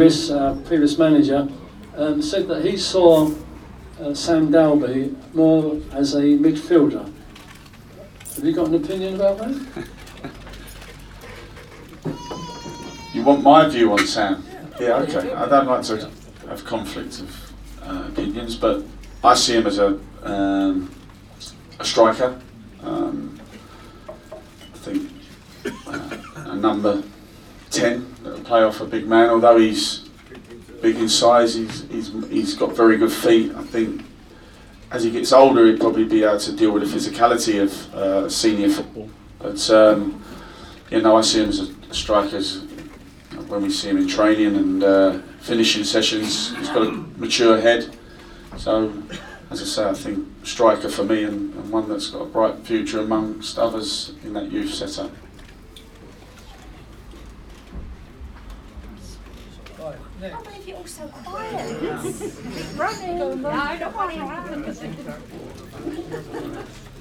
Chris, uh, previous manager, um, said that he saw uh, Sam Dalby more as a midfielder. Have you got an opinion about that? You want my view on Sam? Yeah, okay. I don't like to have conflict of uh, opinions, but I see him as a um, a striker. Um, I think uh, a number ten that will play off a big man. Although he's big in size, he's he's he's got very good feet. I think as he gets older, he'll probably be able to deal with the physicality of uh, senior football. But um, you know, I see him as a striker. As, when we see him in training and uh, finishing sessions, he's got a mature head. So, as I say, I think striker for me and, and one that's got a bright future amongst others in that youth setup. I can't believe you're all so quiet. Running. No, not running.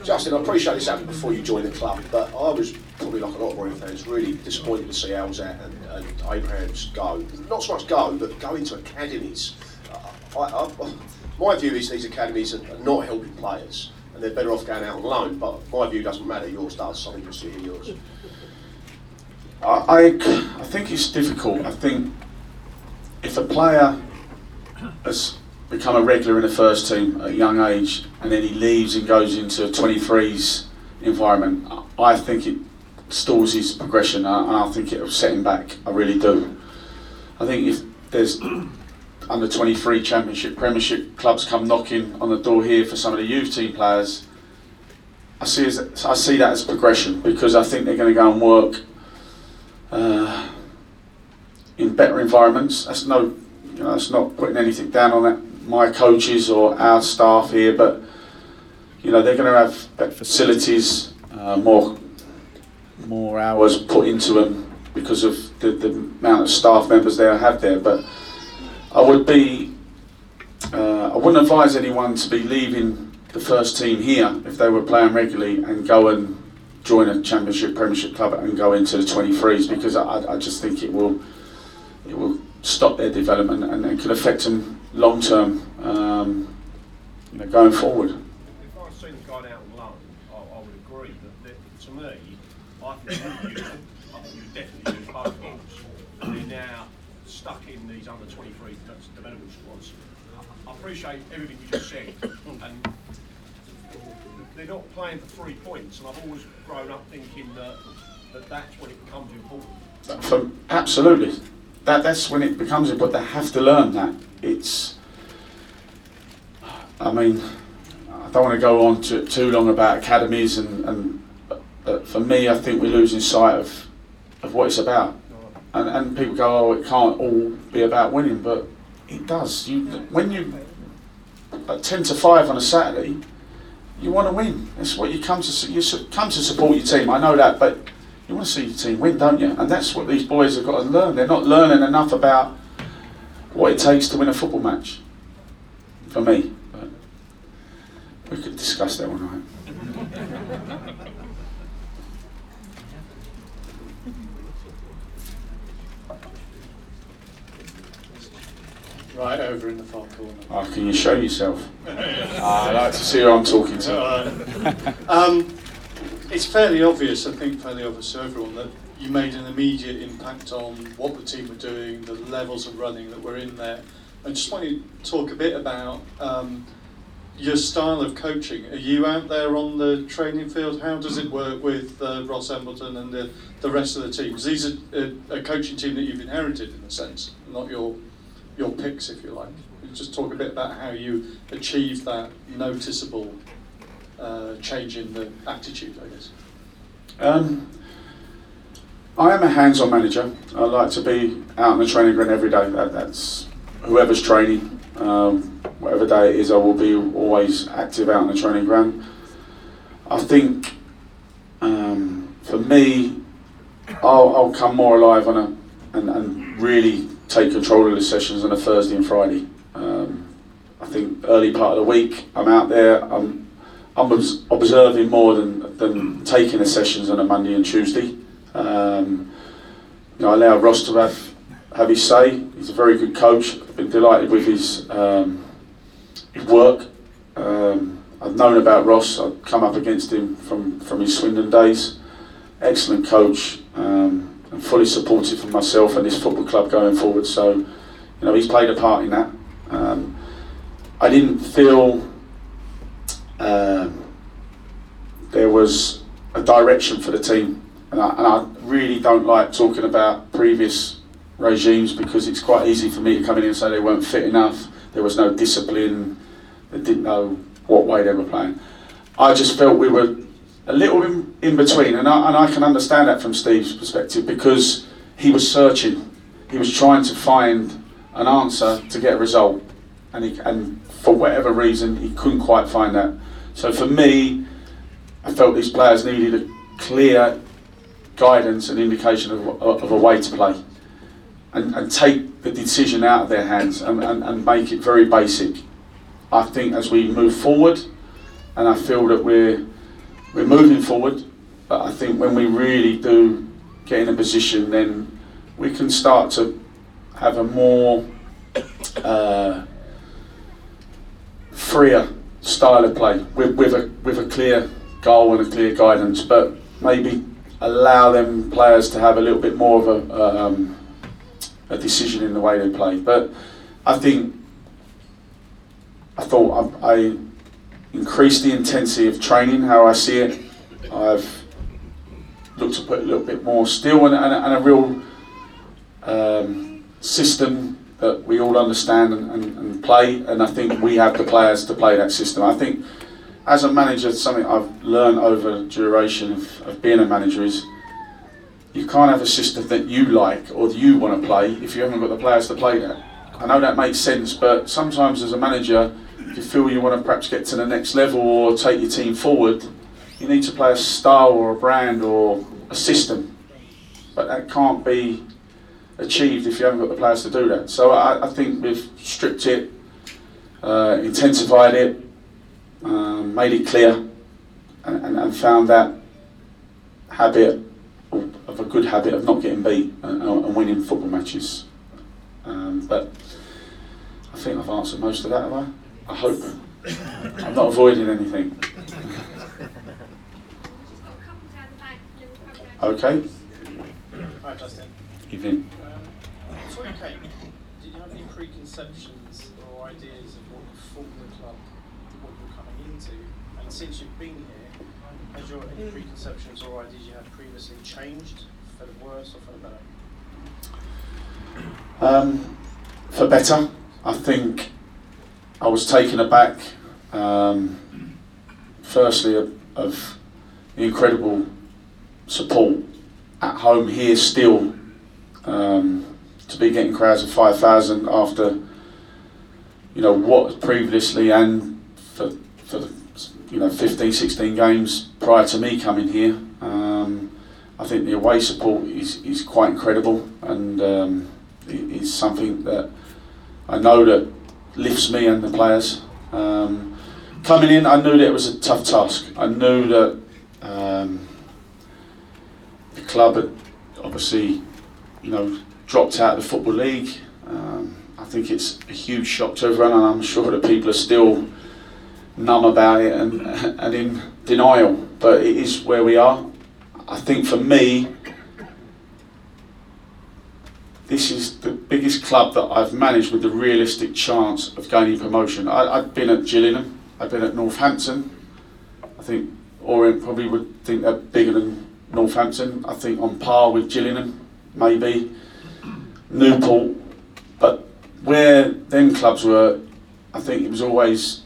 Justin, I appreciate this happened before you joined the club, but I was probably like a lot of Warrior fans, really disappointed to see Alzate and, and Abrahams go. Not so much go, but go into academies. Uh, I, I, my view is these academies are, are not helping players, and they're better off going out on loan. But my view doesn't matter. Yours does. So I'm interested to hear yours. I, I, I think it's difficult. I think if a player has become a regular in the first team at a young age and then he leaves and goes into a 23s environment, I think it stalls his progression and I think it'll set him back. I really do. I think if there's under 23 championship, premiership clubs come knocking on the door here for some of the youth team players, I see, as, I see that as progression because I think they're going to go and work uh, in better environments. That's no, you know, that's not putting anything down on that my coaches or our staff here, but you know they're going to have better facilities, uh, more more hours put into them because of the, the amount of staff members they have there. But I would be, uh, I wouldn't advise anyone to be leaving the first team here if they were playing regularly and go and join a championship, premiership club and go into the 23s because I, I just think it will it will stop their development and it could affect them long term, um, you know, going forward. If I see them going out on loan, I, I would agree that, that to me, I think you, I think you definitely use both. And they're now stuck in these under 23 development squads. I appreciate everything you just said, and they're not playing for three points. And I've always grown up thinking that, that that's when it becomes important. Absolutely, that that's when it becomes important. They have to learn that it's. I mean, I don't want to go on to, too long about academies, and, and for me, I think we're losing sight of of what it's about. And, and people go, oh, it can't all be about winning, but it does. You when you at ten to five on a Saturday, you want to win. That's what you come to. You come to support your team. I know that, but you want to see your team win, don't you? And that's what these boys have got to learn. They're not learning enough about what it takes to win a football match. For me, but we could discuss that one night. Right over in the far corner. Oh, can you show yourself? Ah, I'd like to see who I'm talking to. Um, it's fairly obvious, I think, fairly obvious to everyone that you made an immediate impact on what the team were doing, the levels of running that were in there. I just want you to talk a bit about um, your style of coaching. Are you out there on the training field? How does it work with uh, Ross Embleton and the, the rest of the teams? These are a, a coaching team that you've inherited in a sense, not your your picks, if you like. Just talk a bit about how you achieve that noticeable uh, change in the attitude, I guess. Um, I am a hands-on manager. I like to be out in the training ground every day. That, that's whoever's training, um, whatever day it is. I will be always active out in the training ground. I think um, for me, I'll, I'll, come more alive on a and, and, really take control of the sessions on a Thursday and Friday. Um, I think early part of the week, I'm out there. I'm I'm observing more than than taking the sessions on a Monday and Tuesday. Um, you know, I allow Ross to have have his say. he's a very good coach. I've been delighted with his um, his work. Um, I've known about Ross. I've come up against him from, from his Swindon days. Excellent coach um, and fully supportive of myself and this football club going forward. So, you know, he's played a part in that. Um, I didn't feel um, there was a direction for the team, and I, and I really don't like talking about previous regimes because it's quite easy for me to come in and say they weren't fit enough. There was no discipline. They didn't know what way they were playing. I just felt we were a little in, in between, and I, and I can understand that from Steve's perspective because he was searching. He was trying to find an answer to get a result, and, he, and for whatever reason, he couldn't quite find that. So for me, I felt these players needed a clear guidance and indication of, of a way to play and, and take the decision out of their hands and, and, and make it very basic. I think as we move forward, and I feel that we're we're moving forward, but I think when we really do get in a position, then we can start to have a more uh, freer style of play with, with a with a clear goal and a clear guidance, but maybe allow them players to have a little bit more of a um, a decision in the way they play. But I think I thought I, I increased the intensity of training, how I see it. I've looked to put a little bit more steel and, and, and a real um, system that we all understand and, and, and, play. And I think we have the players to play that system. I think as a manager, something I've learned over duration of, of being a manager is you can't have a system that you like or you want to play if you haven't got the players to play that. I know that makes sense, but sometimes as a manager, if you feel you want to perhaps get to the next level or take your team forward, you need to play a style or a brand or a system. But that can't be achieved if you haven't got the players to do that. So I, I think we've stripped it, uh, intensified it, um, made it clear, and, and, and found that habit of a good habit of not getting beat and, and winning football matches. Um, but I think I've answered most of that, have I? I hope. I'm not avoiding anything. Okay. Hi, Justin. Um, before you came, did you have any preconceptions or ideas of what you thought the club, what you were coming into? And since you've been here, has your any preconceptions or ideas you had previously changed for the worse or for the better? Um, for better, I think I was taken aback, um, firstly, of, of, the incredible support at home here still. Um, to be getting crowds of 5,000 after, you know, what previously and for, for the, you know, 15, 16 games prior to me coming here. Um, I think the away support is, is quite incredible and um, it is something that I know that lifts me and the players. Um, coming in, I knew that it was a tough task. I knew that um, the club had obviously, you know, dropped out of the Football League. Um, I think it's a huge shock to everyone, and I'm sure that people are still numb about it and, and in denial. But it is where we are. I think for me, this is the biggest club that I've managed with the realistic chance of gaining promotion. I, have been at Gillingham, I've been at Northampton. I think Orient probably would think they're bigger than Northampton. I think on par with Gillingham, maybe. Newport. But where them clubs were, I think it was always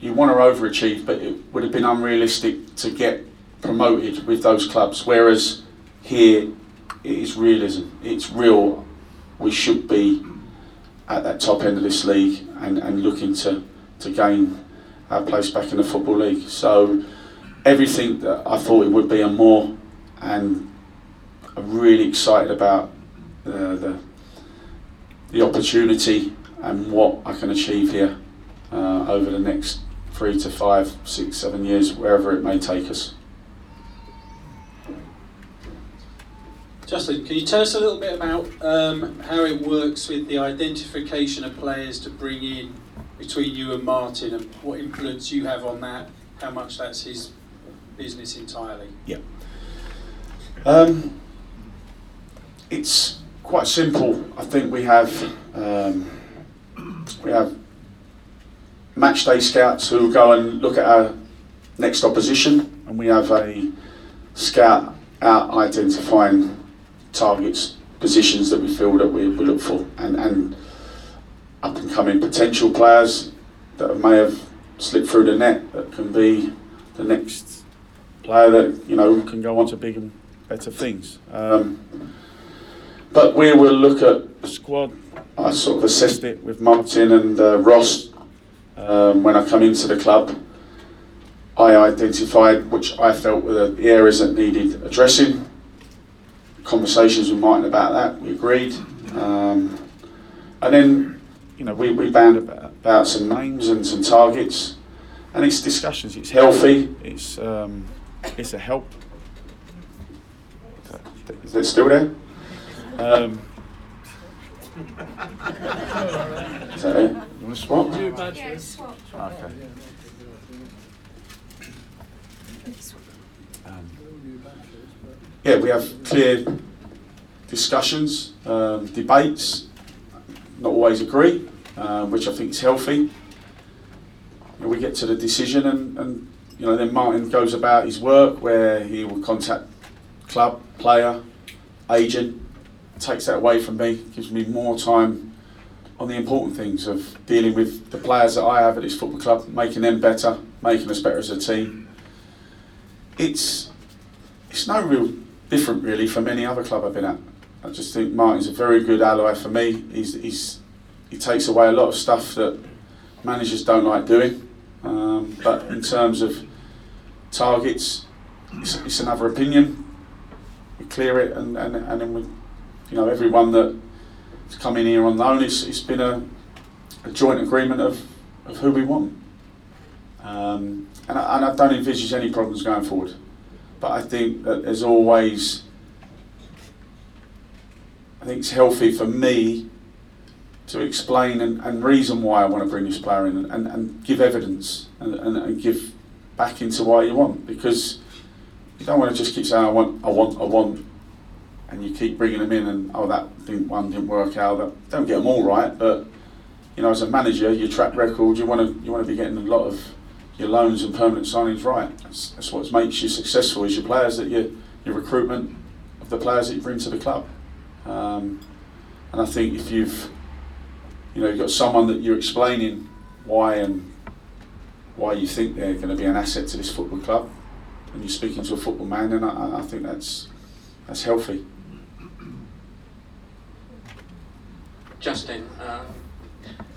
you want to overachieve, but it would have been unrealistic to get promoted with those clubs. Whereas here, it is realism. It's real. We should be at that top end of this league and, and looking to, to gain our place back in the Football League. So everything that I thought it would be and more, and I'm really excited about uh, the, the opportunity and what I can achieve here uh, over the next three to five, six, seven years, wherever it may take us. Justin, can you tell us a little bit about um, how it works with the identification of players to bring in between you and Martin and what influence you have on that, how much that's his business entirely? Yeah. Um, it's quite simple. I think we have um, we have match day scouts who go and look at our next opposition, and we have a scout out identifying targets, positions that we feel that we, we look for, and, and up and coming potential players that may have slipped through the net that can be the next player that you know can go on to big and better things. Um, but we will look at the squad. I sort of assessed it with Martin and uh, Ross um, when I come into the club. I identified which I felt were the areas that needed addressing. Conversations with Martin about that, we agreed. Um, and then, you know, we, we band about, about some names and some targets. And it's discussions, it's healthy, it's, um, it's a help. Is it still there? Um, is that it? You want to swap? Yeah, swap. Okay. Um, yeah, we have clear discussions, um, debates, not always agree, uh, which I think is healthy. And we get to the decision, and, and you know, then Martin goes about his work where he will contact club, player, agent, takes that away from me, gives me more time on the important things of dealing with the players that I have at this football club, making them better, making us better as a team. It's it's no real different really from any other club I've been at. I just think Martin's a very good ally for me. He's, he's he takes away a lot of stuff that managers don't like doing. Um, but in terms of targets, it's, it's another opinion. We clear it, and, and, and then we, you know, everyone that's come in here on loan, it's, it's been a, a joint agreement of, of who we want. Um, and, I, and I don't envisage any problems going forward. But I think that there's always, I think it's healthy for me to explain and, and reason why I want to bring this player in and, and, and give evidence and, and, and give back into why you want because you don't want to just keep saying I want, I want, I want, and you keep bringing them in and oh that didn't, one didn't work out. That, don't get them all right, but you know as a manager, your track record, you want to you want to be getting a lot of your loans and permanent signings right. That's, that's what makes you successful is your players that you your recruitment of the players that you bring to the club. Um, and I think if you've you know you've got someone that you're explaining why and why you think they're going to be an asset to this football club, and you're speaking to a football man, then I, I think that's that's healthy. Justin, um,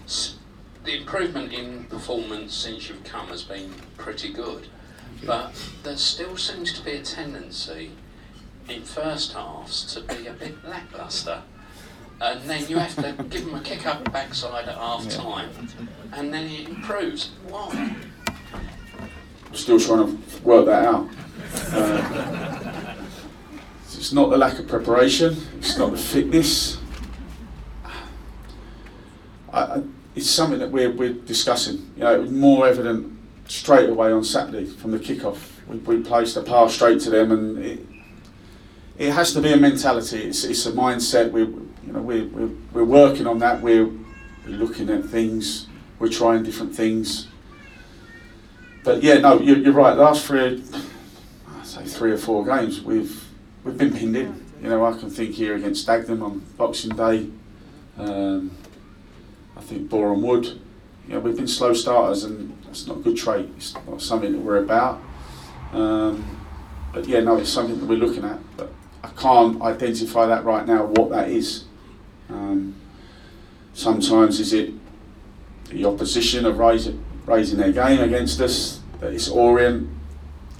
s- the improvement in performance since you've come has been pretty good, but there still seems to be a tendency in first halves to be a bit lacklustre. And then you have to give them a kick up the backside at half time, and then it improves. Why? Still trying to work that out. Uh, it's not the lack of preparation. It's not the fitness. I, I, it's something that we're, we're discussing. You know, more evident straight away on Saturday from the kickoff. We, we placed a pass straight to them, and it, it has to be a mentality. It's, it's a mindset. We, you know, we, we, we're working on that. We're, we're looking at things. We're trying different things. But yeah, no, you're, you're right. Last three, I say three or four games, we've we've been pinned in. You know, I can think here against Dagenham on Boxing Day. Um, I think Boreham Wood. You know, we've been slow starters, and that's not a good trait. It's not something that we're about. Um, but yeah, no, it's something that we're looking at. But I can't identify that right now. What that is. Um, sometimes is it the opposition of raising raising their game against us. That it's Orient.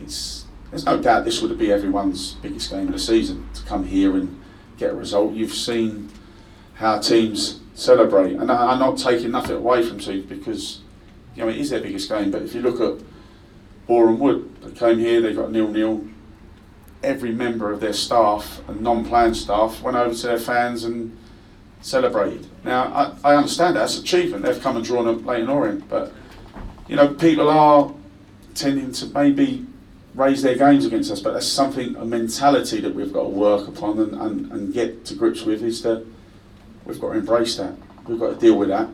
It's there's no doubt this would be everyone's biggest game of the season to come here and get a result. You've seen how teams celebrate, and I- I'm not taking nothing away from teams because you know it is their biggest game. But if you look at Boreham Wood, they came here, they got nil nil. every member of their staff and non-playing staff went over to their fans and celebrated. Now, I, I understand that's achievement. They've come and drawn a Leyton Orient, but you know, people are tending to maybe raise their games against us, but that's something, a mentality that we've got to work upon and, and, and get to grips with is that we've got to embrace that. We've got to deal with that.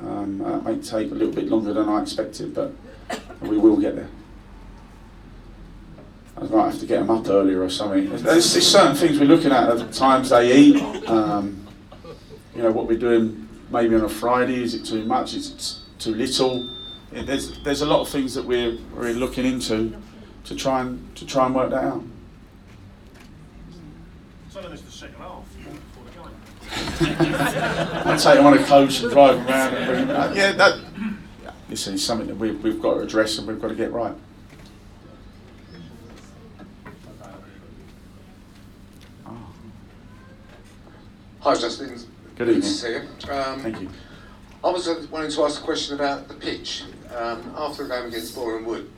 Um, that may take a little bit longer than I expected, but we will get there. I might have to get them up earlier or something. There's, there's certain things we're looking at at the times they eat. Um, you know, what we're doing maybe on a Friday, is it too much? Is it too little? It, there's, there's a lot of things that we're, we're looking into to try and, to try and work that out. So then it's the second half. I'd take them on a coach and drive them around. And bring them out. Yeah, that, listen, it's something that we've, we've got to address and we've got to get right. Hi, Justin. Good evening. to see you. Um, Thank you. I was uh, wanting to ask a question about the pitch. Um, after the game against Boreham Wood,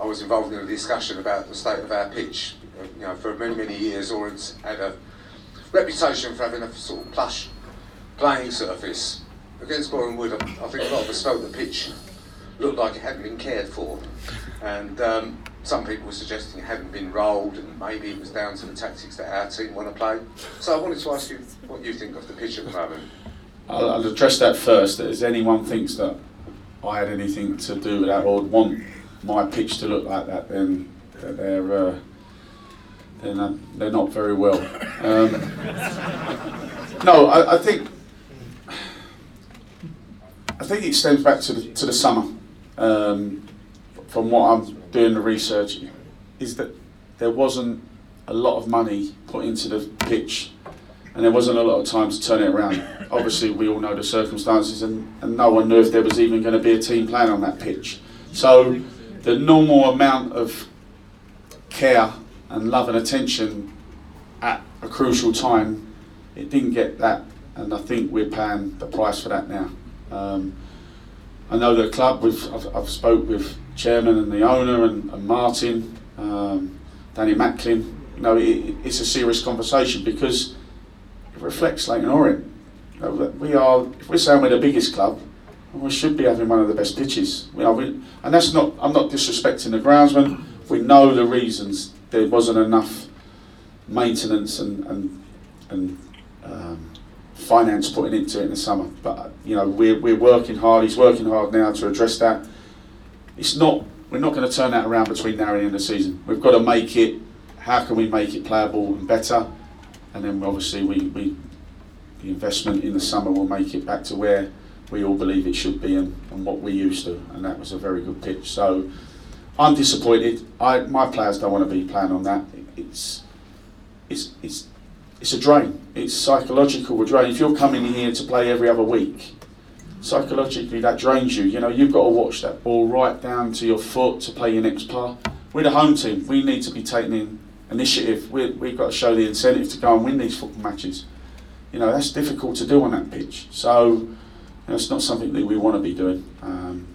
I was involved in a discussion about the state of our pitch. Uh, You know, for many, many years, Orient's had a reputation for having a sort of plush playing surface. Against Boreham Wood, I think a lot of us felt the pitch looked like it hadn't been cared for. And um, some people were suggesting it hadn't been rolled and maybe it was down to the tactics that our team want to play. So I wanted to ask you what you think of the pitch at the moment. I'll, I'll address that first. If anyone thinks that I had anything to do with that or want my pitch to look like that, then they're uh, they're, not, they're not very well. Um, no, I, I think I think it stems back to the, to the summer. Um, from what I'm doing the research, is that there wasn't a lot of money put into the pitch and there wasn't a lot of time to turn it around. Obviously, we all know the circumstances, and, and no one knew if there was even going to be a team playing on that pitch. So, the normal amount of care and love and attention at a crucial time, it didn't get that, and I think we're paying the price for that now. Um, I know the club. We've I've, I've spoke with chairman and the owner and, and Martin, um, Danny Macklin. You know, it, it's a serious conversation because it reflects Leyton Orient. You know, we are, if we're saying we're the biggest club, we should be having one of the best pitches. We, and that's not, I'm not disrespecting the groundsman. We know the reasons there wasn't enough maintenance and, and, and um, finance putting into it in the summer. But, you know, we're, we're working hard. He's working hard now to address that. It's not, we're not going to turn that around between now and the end of the season. We've got to make it, how can we make it playable and better? and then obviously we, we the investment in the summer will make it back to where we all believe it should be and, and what we used to and that was a very good pitch so I'm disappointed I my players don't want to be playing on that it's it's it's it's a drain it's psychological a drain if you're coming here to play every other week psychologically that drains you you know you've got to watch that ball right down to your foot to play your next par we're the home team we need to be taking initiative. We, we've got to show the incentive to go and win these football matches. You know, that's difficult to do on that pitch. So, you know, it's not something that we want to be doing. Um,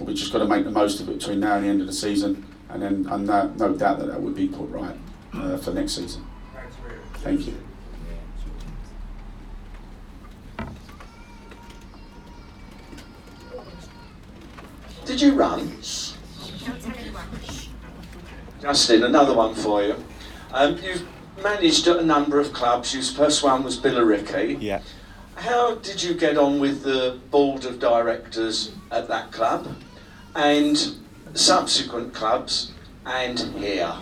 we've just got to make the most of it between now and the end of the season, and then and no, no doubt that that would be put right uh, for next season. Thank you. Did you run? Justin, another one for you. Um, you've managed at a number of clubs. Your first one was Billericay. Yeah. How did you get on with the board of directors at that club and subsequent clubs and here?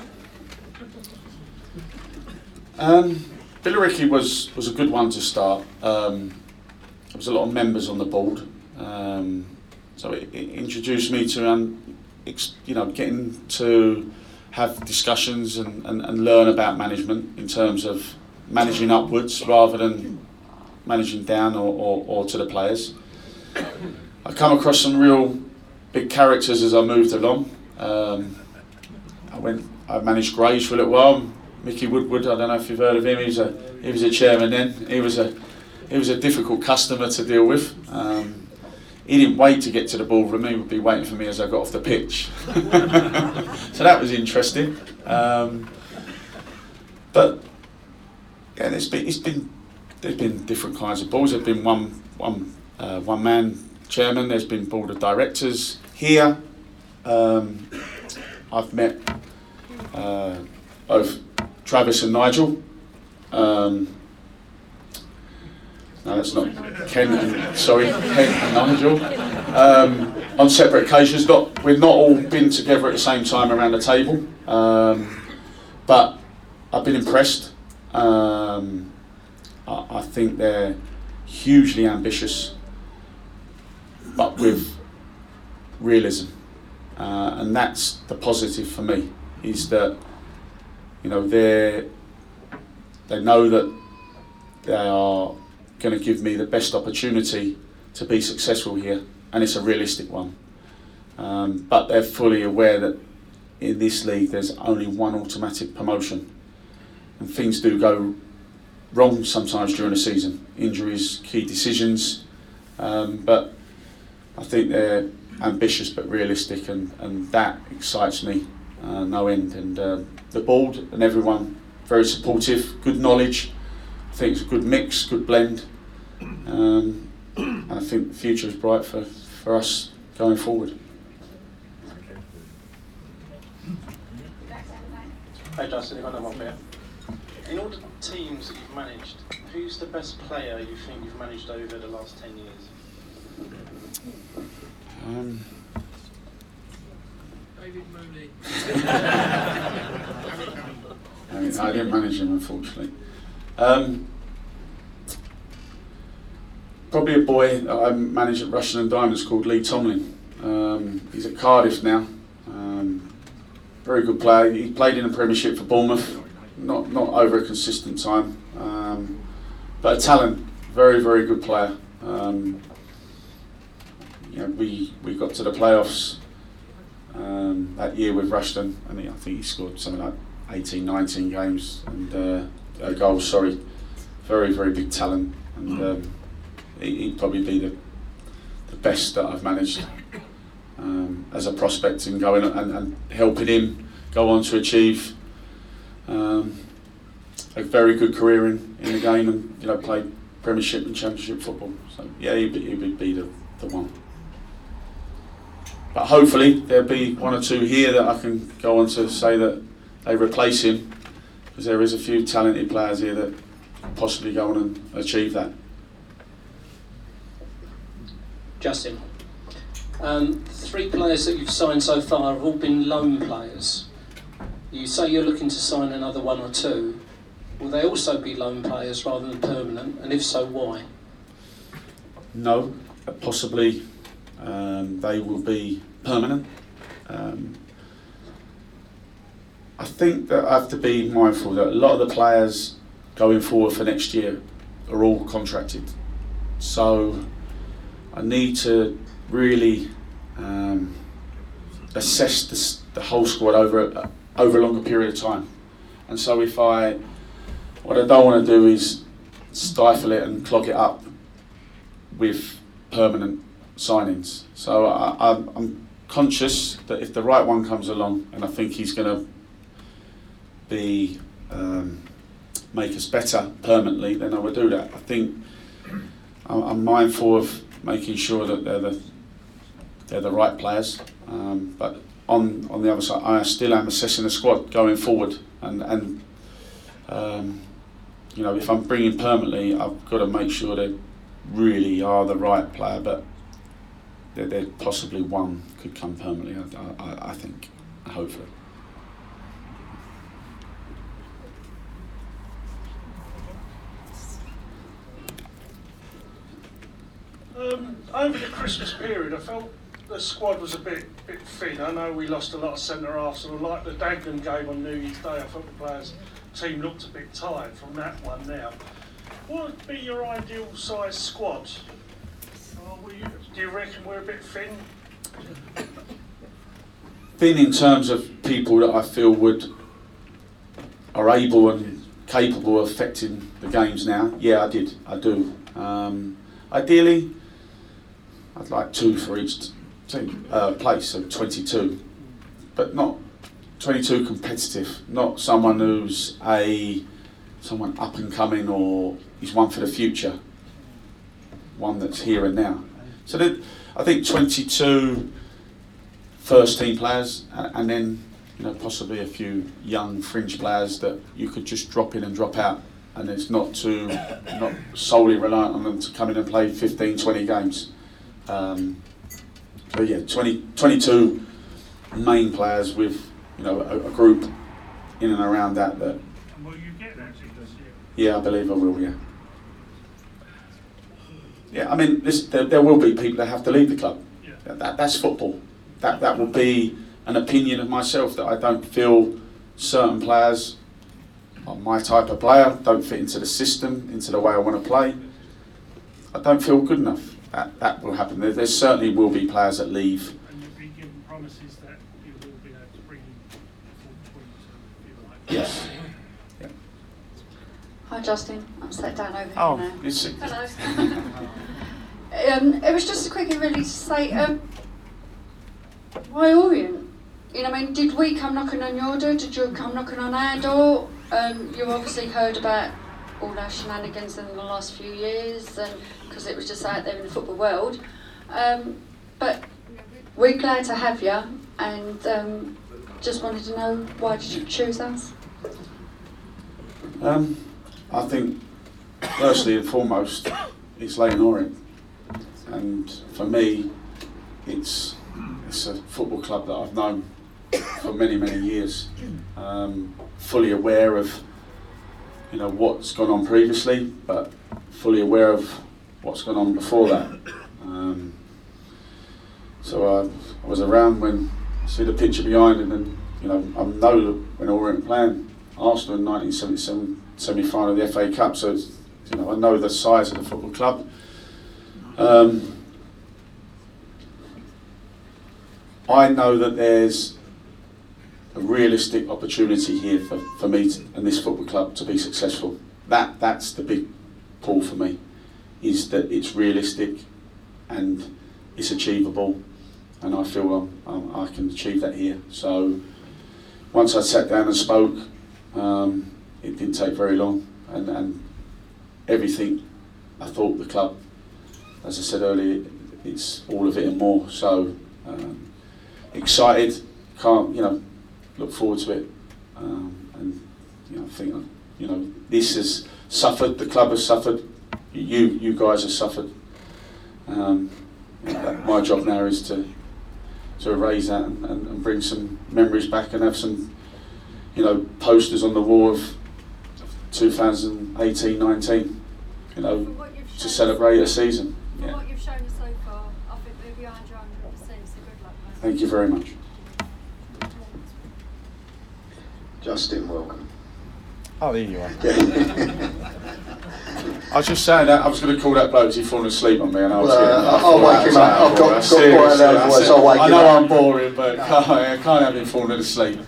Um, Billericay was, was a good one to start. Um, there was a lot of members on the board, um, so it, it introduced me to um, ex, you know getting to have discussions and, and, and learn about management in terms of managing upwards rather than managing down or, or, or to the players. I come across some real big characters as I moved along. Um, I went, I managed Grays for a little while. Mickey Woodward, I don't know if you've heard of him. He was a he was a chairman then. He was a he was a difficult customer to deal with. Um, he didn't wait to get to the ballroom. He would be waiting for me as I got off the pitch. so that was interesting. Um, but yeah, there's been it's been there's been different kinds of balls. There's been one one uh, one man chairman. There's been board of directors here. Um, I've met uh, both Travis and Nigel. Um, no, that's not Ken. And, sorry, Ken and Nigel. Um, on separate occasions, not we've not all been together at the same time around the table, um, but I've been impressed. Um, I, I think they're hugely ambitious, but with realism, uh, and that's the positive for me. Is that you know they they know that they are going to give me the best opportunity to be successful here, and it's a realistic one. Um, but they're fully aware that in this league there's only one automatic promotion, and things do go wrong sometimes during the season. Injuries, key decisions, um, but I think they're ambitious but realistic, and, and that excites me uh, no end. And uh, the board and everyone very supportive, good knowledge. I think it's a good mix, good blend. Um, and I think the future is bright for, for us going forward. Hey Justin, here. In all the teams that you've managed, who's the best player you think you've managed over the last 10 years? Um, David Mooney. I, mean, I didn't manage him, unfortunately. Um, probably a boy that I manage at Rushden and Diamonds called Lee Tomlin. Um, he's at Cardiff now. Um, very good player. He played in the Premiership for Bournemouth. Not not over a consistent time, um, but a talent. Very very good player. You know, we we got to the playoffs um, that year with and he, I think he scored something like 18, 19 games and uh, uh, goals. Sorry, very very big talent, and um, he, would probably be the the best that I've managed um, as a prospect and going and, and helping him go on to achieve um, a very good career in, in the game and you know play Premiership and Championship football. So yeah, he would, he would be the, the one. But hopefully there'll be one or two here that I can go on to say that they replace him because there is a few talented players here that possibly go on and achieve that. Justin, um, three players that you've signed so far have all been loan players. You say you're looking to sign another one or two. Will they also be loan players rather than permanent? And if so, why? No, possibly um, they will be permanent. Um, I think that I have to be mindful that a lot of the players going forward for next year are all contracted. So I need to really um, assess the, the whole squad over over a longer period of time. And so if I, what I don't want to do is stifle it and clog it up with permanent signings. So I, am conscious that if the right one comes along, and I think he's going to be um, make us better permanently, then I will do that. I think I'm, I'm mindful of making sure that they're the they're the right players, um, but on on the other side, I still am assessing the squad going forward, and and um, you know if I'm bringing permanently, I've got to make sure they really are the right player, but there possibly one could come permanently. I, I, I think, hopefully. Um, over the Christmas period, I felt the squad was a bit bit thin. I know we lost a lot of centre halves, and like the Dagenham game on New Year's Day, I thought the players team looked a bit tired from that one. Now, what would be your ideal size squad? Do you reckon we're a bit thin? Thin in terms of people that I feel would are able and capable of affecting the games now. Yeah, I did. I do. Um, ideally, I'd like two for each team uh, place, so 22, but not 22 competitive, not someone who's a someone up and coming or is one for the future, one that's here and now. So that, I think 22 first team players, and then you know possibly a few young fringe players that you could just drop in and drop out, and it's not to not solely reliant on them to come in and play 15, 20 games. Um, so yeah, 20, 22 main players with you know a, a group in and around that that And will you get that this year? yeah, I believe I will. Yeah. Yeah, I mean, this, there, there will be people that have to leave the club. Yeah. That, that, that's football. That that will be an opinion of myself that I don't feel certain players are my type of player, don't fit into the system, into the way I want to play. I don't feel good enough. That that will happen. There, there certainly will be players that leave. And you'll be given promises that you will be able to bring in the full 22 if like. Yes. Hi Justin, I'm sat down over Oh, here now. you see. Hello. um, it was just a quickie really to say, um, why Orient? You know, I mean, did we come knocking on your door? Did you come knocking on our door? Um, you obviously heard about all our shenanigans in the last few years, and because it was just out there in the football world. Um, but we're glad to have you, and um, just wanted to know why did you choose us? Um, I think, firstly and foremost, it's Leyton Orient, and for me, it's it's a football club that I've known for many many years. Um, fully aware of, you know, what's gone on previously, but fully aware of what's gone on before that. Um, so I, I was around when I see the picture behind, and then you know I know when Orient playing Arsenal in 1977 semi-final of the FA Cup. So you know I know the size of the football club. Um, I know that there's a realistic opportunity here for, for me to, and this football club to be successful. That that's the big pull for me, is that it's realistic and it's achievable, and I feel I'm, I can achieve that here. So once I sat down and spoke, um, it didn't take very long, and, and everything I thought the club, as I said earlier, it's all of it and more. So um, excited, can't you know, look forward to it, um, and you know, I think you know this has suffered. The club has suffered. You you guys have suffered. Um, my job now is to to erase that and, and, and bring some memories back and have some you know posters on the wall of 2018-19. You know, to celebrate a season. For Yeah. what you've shown us so far, I think we're behind you 100%, so good luck, mate. Thank you very much. Justin, welcome. Oh, there you are. I was just saying that I was going to call that bloke. He's fallen asleep on me, and I was Well, getting. uh, I I'll wake him up. I've got- order. got Seriously, quite a loud I voice, said- I'll wake I him know up. I'm boring, but can't, I can't have him falling asleep.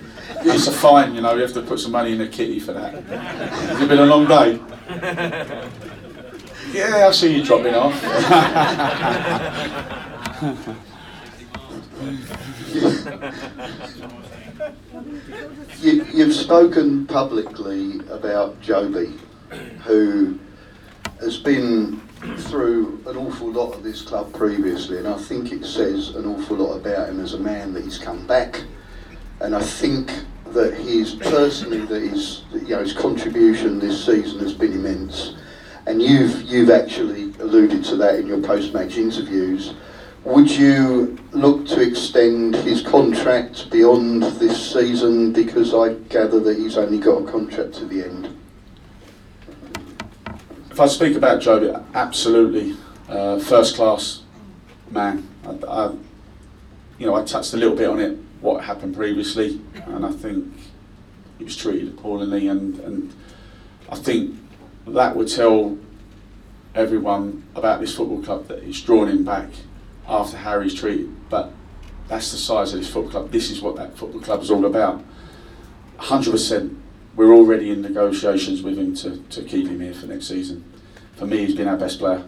It's a fine, you know. You have to put some money in the kitty for that. It's been a long day. Yeah, I see you dropping off. You, you've spoken publicly about Jobi, who has been through an awful lot of this club previously, and I think it says an awful lot about him as a man that he's come back, and I think that he's personally that his you know his contribution this season has been immense, and you've you've actually alluded to that in your post-match interviews. Would you look to extend his contract beyond this season? Because I gather that he's only got a contract to the end. If I speak about Jobi, absolutely uh, first class man. I, I, you know, I touched a little bit on it, what happened previously, and I think he was treated appallingly, and, and I think that would tell everyone about this football club that it's drawn him back after Harry's treated. But that's the size of this football club. This is what that football club is all about. 100%. We're already in negotiations with him to, to keep him here for next season. For me, he's been our best player.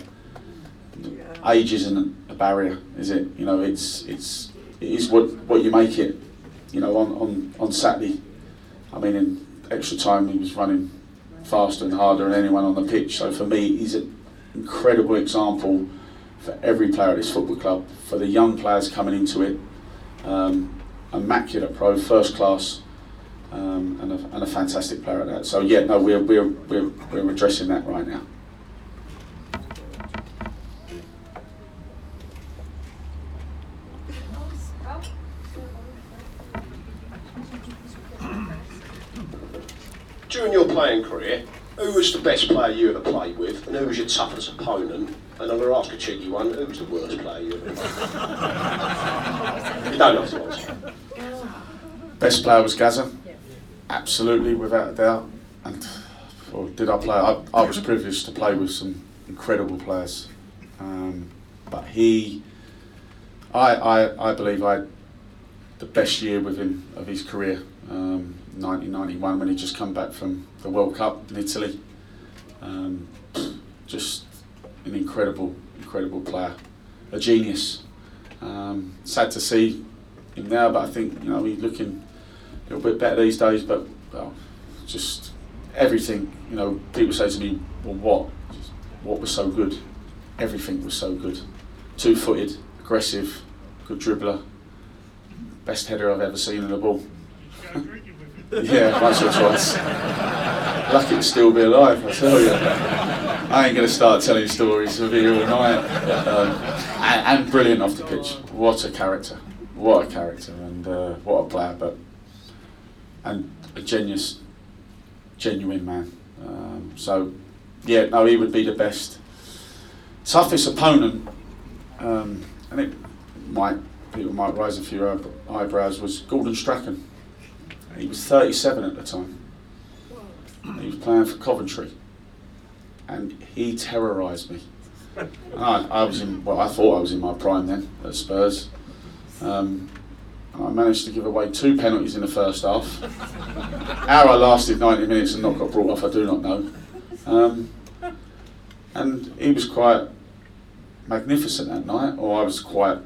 Age isn't a barrier, is it? You know, it's it's is what, what you make it. you know, on, on, on Saturday, I mean, in extra time, he was running faster and harder than anyone on the pitch. So for me, he's an incredible example for every player at this football club, for the young players coming into it. Um, immaculate pro, first class, um, and, a, and a fantastic player at that. So yeah, no, we're we're we're, we're addressing that right now. During your playing career, who was the best player you ever played with, and who was your toughest opponent? And I'm going to ask a cheeky one: who was the worst player you ever played? with? you don't have to answer. Best player was Gazza, absolutely, without a doubt. And or did I play? I, I was privileged to play with some incredible players, um, but he, I, I, I believe I had the best year with him of his career. Um, 1991 when he just come back from the World Cup in Italy. Um, just an incredible, incredible player, a genius. Um, sad to see him now, but I think you know he's looking a little bit better these days. But well, just everything. You know, people say to me, "Well, what? What was so good?" Everything was so good. Two-footed, aggressive, good dribbler, best header I've ever seen in a ball. Yeah, once or twice. Lucky to still be alive, I tell you. I ain't going to start telling stories of here all night. Um, and, and, brilliant off the pitch. What a character. What a character. And uh, what a player. But And a genius, genuine man. Um, so, yeah, no, he would be the best. Toughest opponent, um, and it might, people might raise a few eyebrows, was Gordon Strachan. He was 37 at the time. He was playing for Coventry, and he terrorised me. I, I, was in, well, I thought I was in my prime then at Spurs. Um, I managed to give away two penalties in the first half. How I lasted 90 minutes and not got brought off, I do not know. Um, and he was quite magnificent that night, or I was quite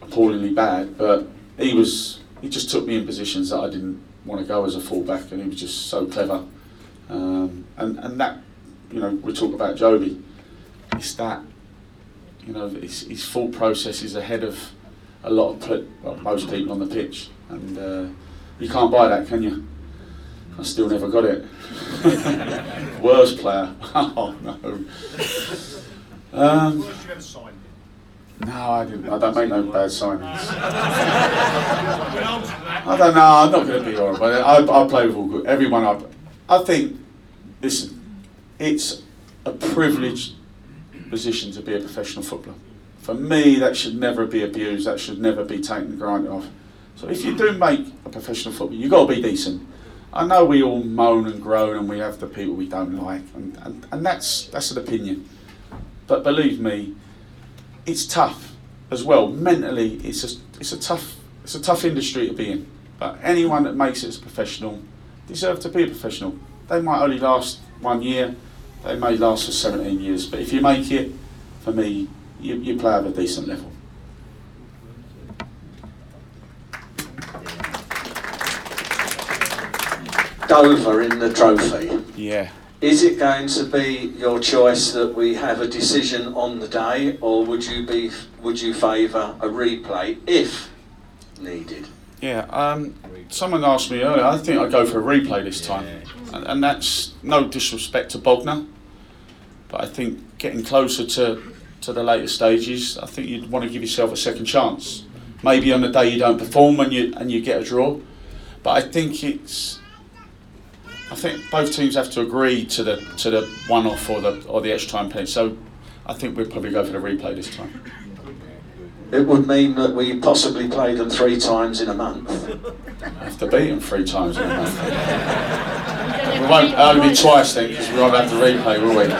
appallingly bad, but he was, he just took me in positions that I didn't want to go as a fullback, and he was just so clever. Um, and and that, you know, we talk about Jobi. It's that, you know, his, his thought process is ahead of a lot of well, most people on the pitch, and uh, you can't buy that, can you? I still never got it. Worst player. oh no. Um, no, I didn't. I don't make no bad signings. I don't know. I'm not going to be horrible. I, I play with all good. Everyone. I, I think. Listen, it's a privileged position to be a professional footballer. For me, that should never be abused. That should never be taken granted of. So if you do make a professional footballer, you've got to be decent. I know we all moan and groan and we have the people we don't like, and, and, and that's that's an opinion. But believe me, it's tough as well. Mentally, it's a, it's a tough it's a tough industry to be in. But anyone that makes it as a professional deserve to be a professional. They might only last one year, they may last for 17 years. But if you make it, for me, you, you play at a decent level. Dover in the trophy. Yeah. Is it going to be your choice that we have a decision on the day, or would you be would you favour a replay if needed? Yeah. Um, someone asked me earlier. I think I'd go for a replay this time, and, and that's no disrespect to Bognor, but I think getting closer to to the later stages, I think you'd want to give yourself a second chance. Maybe on the day you don't perform and you and you get a draw, but I think it's I think both teams have to agree to the to the one off or the or the extra time penalty. So I think we'd probably go for the replay this time. It would mean that we possibly play them three times in a month. I have to beat them three times in a month. we won't only be twice then because we won't have to replay, will we?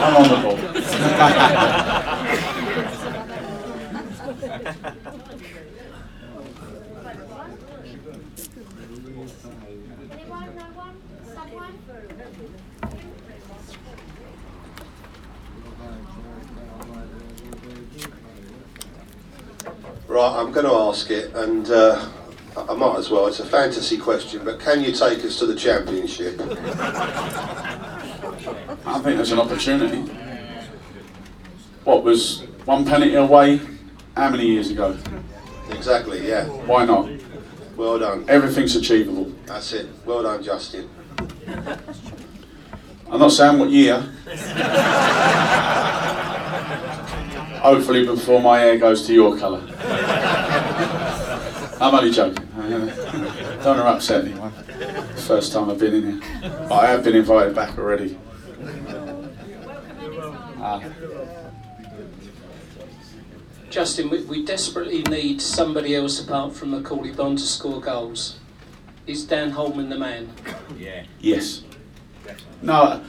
I'm on the ball. Right, I'm going to ask it, and uh, I might as well. It's a fantasy question, but can you take us to the championship? I think there's an opportunity. What was one penalty away? How many years ago? Exactly. Yeah. Why not? Well done. Everything's achievable. That's it. Well done, Justin. I'm not saying what year. Hopefully before my hair goes to your colour. I'm only joking. Don't want to upset anyone. First time I've been in here. But I have been invited back already. Ah. Justin, we, we desperately need somebody else apart from Macaulay Bond to score goals. Is Dan Holman the man? Yeah. Yes. No,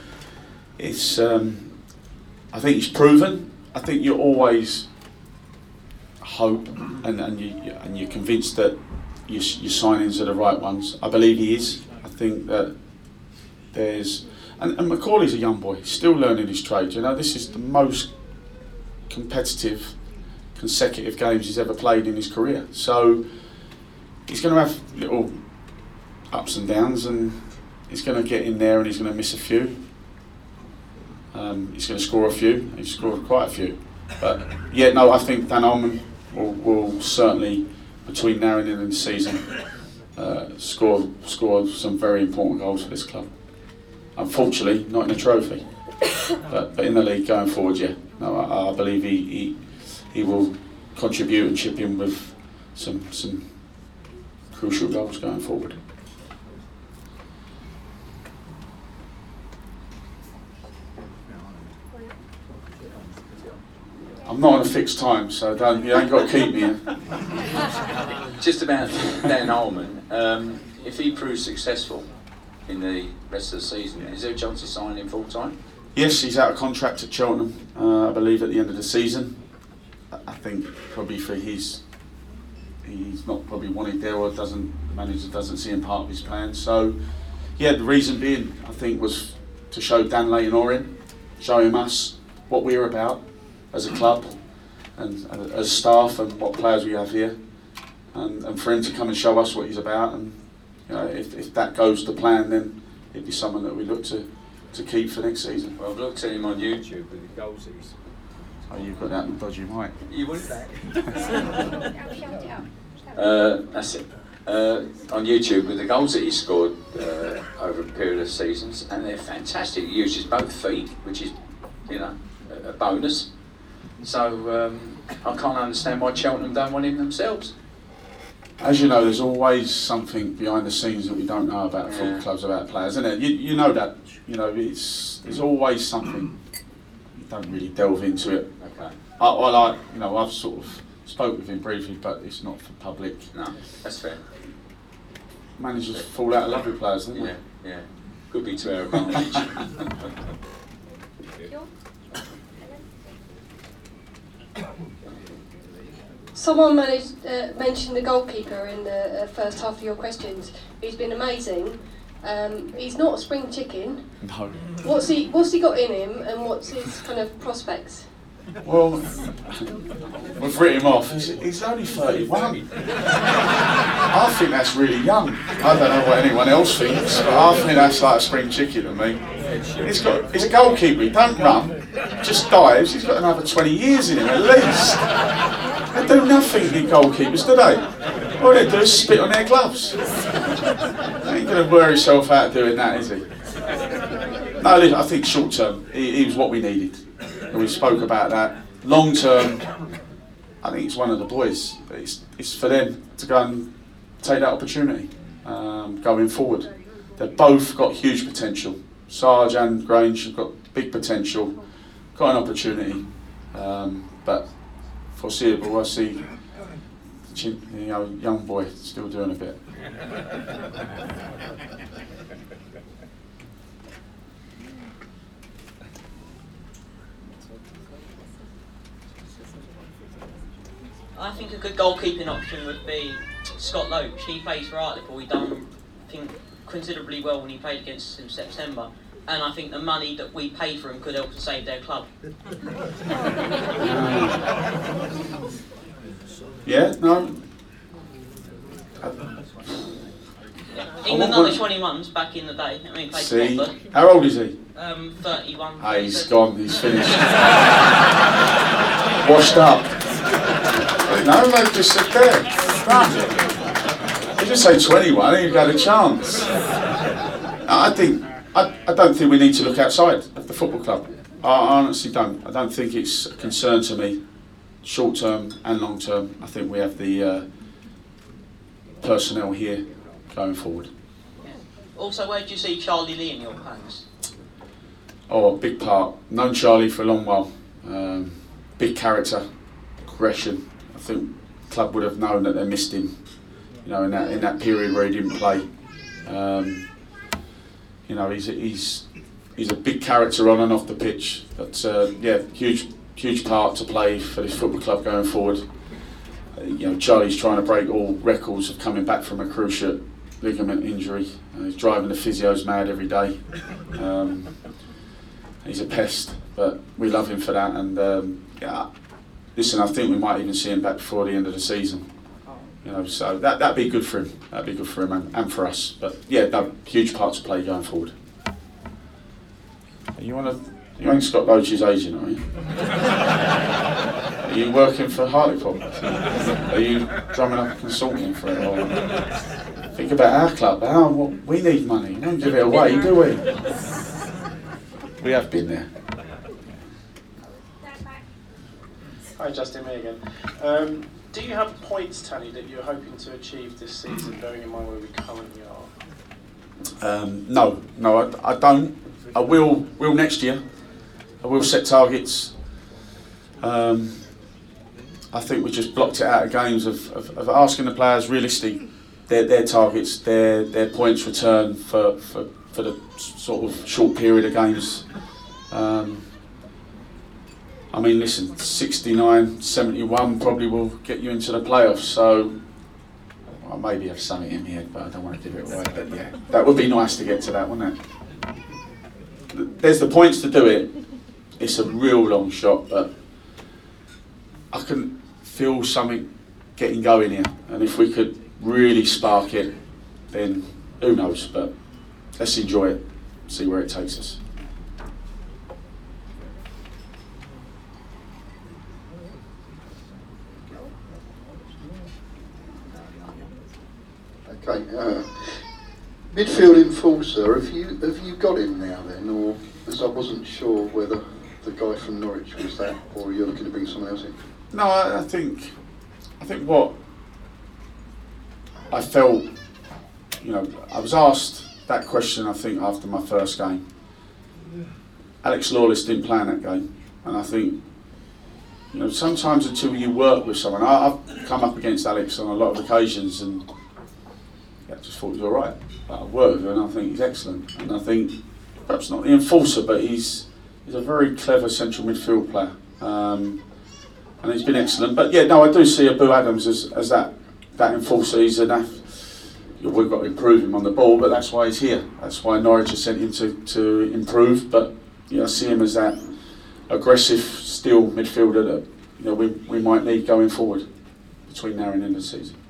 it's. Um, I think he's proven. I think you're always hope, and, and you and you're convinced that your, your signings are the right ones. I believe he is. I think that there's, and, and Macaulay's a young boy, he's still learning his trade. You know, this is the most competitive consecutive games he's ever played in his career. So he's going to have little ups and downs, and he's going to get in there and he's going to miss a few. Um, he's going to score a few. He's scored quite a few. But yeah, no, I think Dan Holman will, will certainly, between now and the end of the season, uh, score score some very important goals for this club. Unfortunately, not in a trophy, but, but in the league going forward, yeah. No, I, I believe he, he he will contribute and chip in with some some crucial goals going forward. I'm not on a fixed time, so don't, you ain't got to keep me. Just about Dan Holman, um, if he proves successful in the rest of the season, is there a chance of signing him full time? Yes, he's out of contract at Cheltenham, uh, I believe, at the end of the season. I- I think probably for his, he's not probably wanted there or doesn't, the manager doesn't see him part of his plan. So, yeah, the reason being, I think, was to show Dan Leyton Orient, show him us what we're about as a club and uh, as staff and what players we have here. And, and for him to come and show us what he's about. And you know, if, if that goes to plan, then it'd be someone that we look to, to keep for next season. Well, I've looked at him on YouTube with the goals he's. Oh, you've got that dodgy mic. You want that? Uh, that's it. Uh, on YouTube with the goals that he scored uh, over a period of seasons, and they're fantastic. He uses both feet, which is, you know, a, a bonus. So um, I can't understand why Cheltenham don't want him themselves. As you know, there's always something behind the scenes that we don't know about football clubs, about players, isn't it? You, you know that. You know, it's there's always something. You don't really delve into it. Okay. I, I like, you know, I've sort of spoke with him briefly, but it's not for public. No, that's fair. Managers fall out of love with players, don't they? Yeah, yeah. Could be to our advantage. Someone managed, uh, mentioned the goalkeeper in the uh, first half of your questions. He's been amazing. Um, he's not a spring chicken. No. What's he What's he got in him, and what's his kind of prospects? Well, we've written him off. He's, he's only 31. I think that's really young. I don't know what anyone else thinks, but I think that's like a spring chicken to me. He's got, he's a goalkeeper. He don't run, just dives. He's got another 20 years in him at least. They do nothing, the goalkeepers, do they? All they do is spit on their gloves. He ain't going to wear himself out doing that, is he? No, I think short term, he, he was what we needed. And we spoke about that. Long term, I think it's one of the boys. It's, it's for them to go and take that opportunity um, going forward. They've both got huge potential. Sarge and Grange have got big potential, got an opportunity, um, but foreseeable, I see you know, young boy still doing a bit. I think a good goalkeeping option would be Scott Loach. He plays for Hartlepool. He done, I think, considerably well when he played against us in September. And I think the money that we pay for him could help to save their club. Yeah, no. I- under 21s back in the day. I mean, played See, Watford. how old is he? Um, 31. Ah, he's gone. He's finished. Washed up. No, mate, just sit there. Run. You just say 21, you've got a chance. I think I, I don't think we need to look outside of the football club. I honestly don't. I don't think it's a concern to me, short term and long term. I think we have the uh, personnel here going forward. Also, where do you see Charlie Lee in your plans? Oh, a big part. Known Charlie for a long while. Um, big character, aggression. I think club would have known that they missed him. You know, in that in that period where he didn't play. Um, you know, he's he's he's a big character on and off the pitch. But uh, yeah, huge huge part to play for this football club going forward. Uh, you know, Charlie's trying to break all records of coming back from a cruciate ligament injury. Uh, he's driving the physios mad every day. Um, he's a pest, but we love him for that. And um, yeah, listen, I think we might even see him back before the end of the season. You know, so that that'd be good for him. That'd be good for him and, and for us. But yeah, no, huge part to play going forward. You want to? You ain't Scott Loach's agent, are you? Are you working for Hartlepool? Are you drumming up consulting for it? Think about our club. We need money. We don't give it away, do we? We have been there. Hi, Justin, me again. Um, do you have points tally that you're hoping to achieve this season, bearing in mind where we currently are? Um, no, no, I, I don't. I will. Will next year. I will set targets. Um, I think we just blocked it out of games of, of, of asking the players realistic their, their targets, their their points return for, for, for the sort of short period of games. Um, I mean, listen, 69, 71 probably will get you into the playoffs. So I maybe have something in my head, but I don't want to give it away. But yeah, that would be nice to get to that, wouldn't it? There's the points to do it. It's a real long shot, but I can feel something getting going here. And if we could really spark it, then who knows? But let's enjoy it, see where it takes us. Uh, midfield enforcer. Have you have you got him now then, or as I wasn't sure whether the guy from Norwich was that, or you're looking to bring someone else in? No, I, I think, I think what I felt, you know, I was asked that question. I think after my first game, Alex Lawless didn't play in that game, and I think, you know, sometimes until you work with someone, I, I've come up against Alex on a lot of occasions, and I just thought he was all right. I've worked with him, and I think he's excellent, and I think perhaps not the enforcer, but he's he's a very clever central midfield player. Um, and he's been excellent. But yeah, no, I do see Ebou Adams as, as that that enforcer. He's. We've got to improve him on the ball, but that's why he's here. That's why Norwich has sent him to, to improve. But yeah, I see him as that aggressive, still midfielder that you know we, we might need going forward between now and end of the season.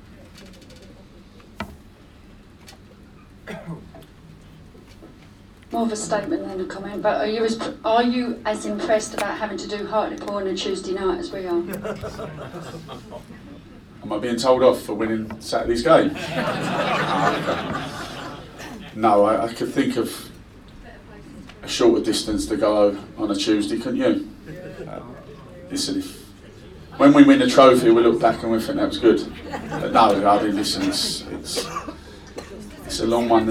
More of a statement than a comment, but are you as are you as impressed about having to do Hartlepool on a Tuesday night as we are? Am I being told off for winning Saturday's game? no, I, I could think of a shorter distance to go on a Tuesday, couldn't you? Uh, listen, if, when we win the trophy, we look back and we think that was good. But no, I mean, listen, it's, it's, it's a long one.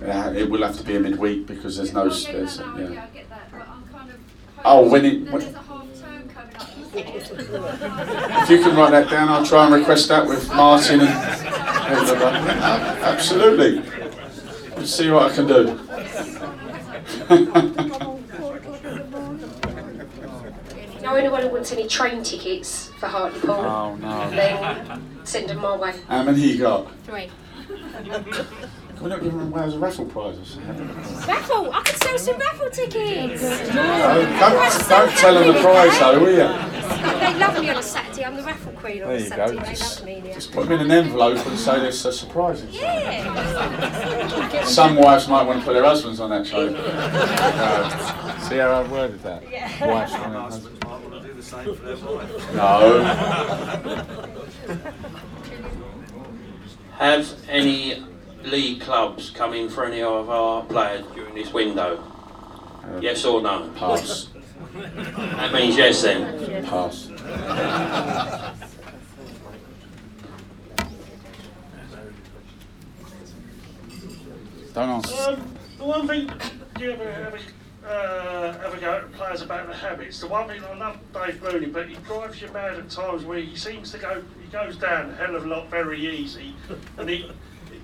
Yeah, it will have to be a midweek because there's no. There's, uh, yeah. Oh, when it. When, if you can write that down, I'll try and request that with Martin and. Absolutely. Let's see what I can do. Now, anyone who wants any train tickets for Hartlepool, Oh, no. then send them my way. How many you got? Three. Can we not give them away as a raffle prize or something? Raffle! I could sell some raffle tickets! No, don't, don't tell them the prize though, will you? they love me on a Saturday. I'm the raffle queen on There a you go. Saturday. They Just- love me. Yeah. Put them in an envelope and say this a surprise. Yeah. Some wives might want to put their husbands on that show. Uh, see how I worded that? Yeah. Wives on their husbands the same for their wife. No. Have any league clubs come in for any of our players during this window? yes or no? Pass. That means yes then. Pass. Don't answer. Um, the one thing, do you ever, ever, uh, ever go at players about the habits? The one thing I love Dave Mooney, but he drives you mad at times where he seems to go, he goes down a hell of a lot very easy, and he.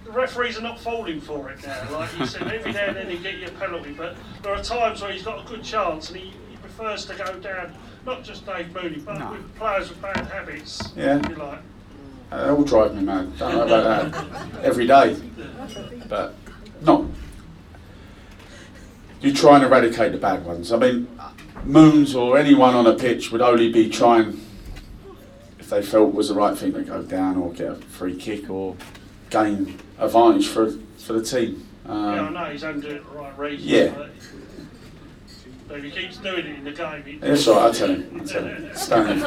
The referees are not falling for it now. Like you said, every now and then he get you a penalty, but there are times where he's got a good chance and he, he prefers to go down. Not just Dave Mooney, but No. with players with bad habits. Yeah. You're like, Uh, They all drive me mad. Don't know about that. Every day. But not. You try and eradicate the bad ones. I mean, Moons or anyone on a pitch would only be trying, if they felt was the right thing to go down or get a free kick or gain advantage for for the team. yeah, I Um, know he's only doing it for the right reasons. Yeah. But, but if he keeps doing it in the game, he, That's all right, I'll tell him. I'll tell him. Stanley.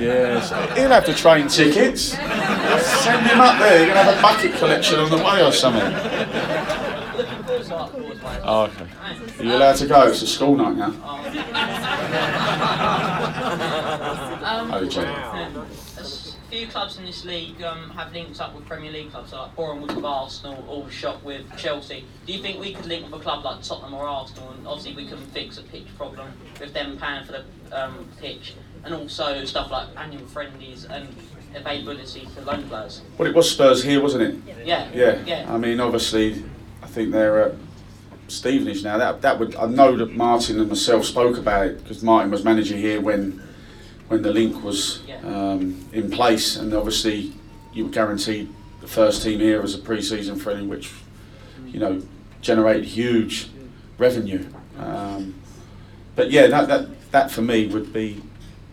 Yes, he'll have to train tickets. Send him up there. You're gonna have a bucket collection on the way or something. Oh, okay. Are you allowed to go? It's a school night now. Um, Oh, Jay. a few clubs in this league um, have links up with Premier League clubs like Bournemouth with Arsenal, Aldershot with Chelsea. Do you think we could link with a club like Tottenham or Arsenal and obviously we can fix a pitch problem with them paying for the um, pitch and also stuff like annual friendlies and availability for loan players? Well, it was Spurs here, wasn't it? Yeah. Yeah. Yeah. I mean, obviously, I think they're at Stevenage now. That that would I know that Martin and myself spoke about it because Martin was manager here when when the link was um, in place, and obviously you were guaranteed the first team here as a pre-season friendly, which you know generated huge revenue. Um, but yeah, that, that that for me would be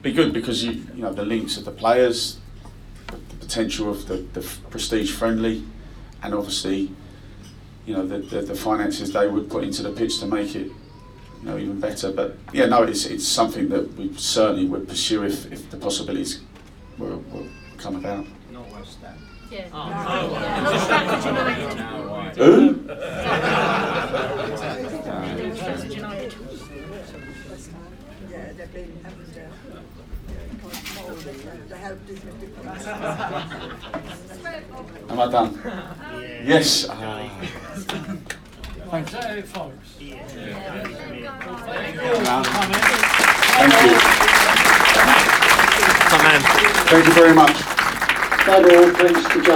be good because you you know the links of the players, the potential of the, the prestige friendly, and obviously, you know, the, the, the finances they would put into the pitch to make it, you know, even better. But yeah, no, it's it's something that we certainly would pursue if, if the possibilities will, will come about. Not West Ham. Yeah. Oh, Who? Yeah, they've been having their the Am I done? Yes. Ah. Thanks. Is folks? Thank you. Come on. Thank you very much. That all thanks to John.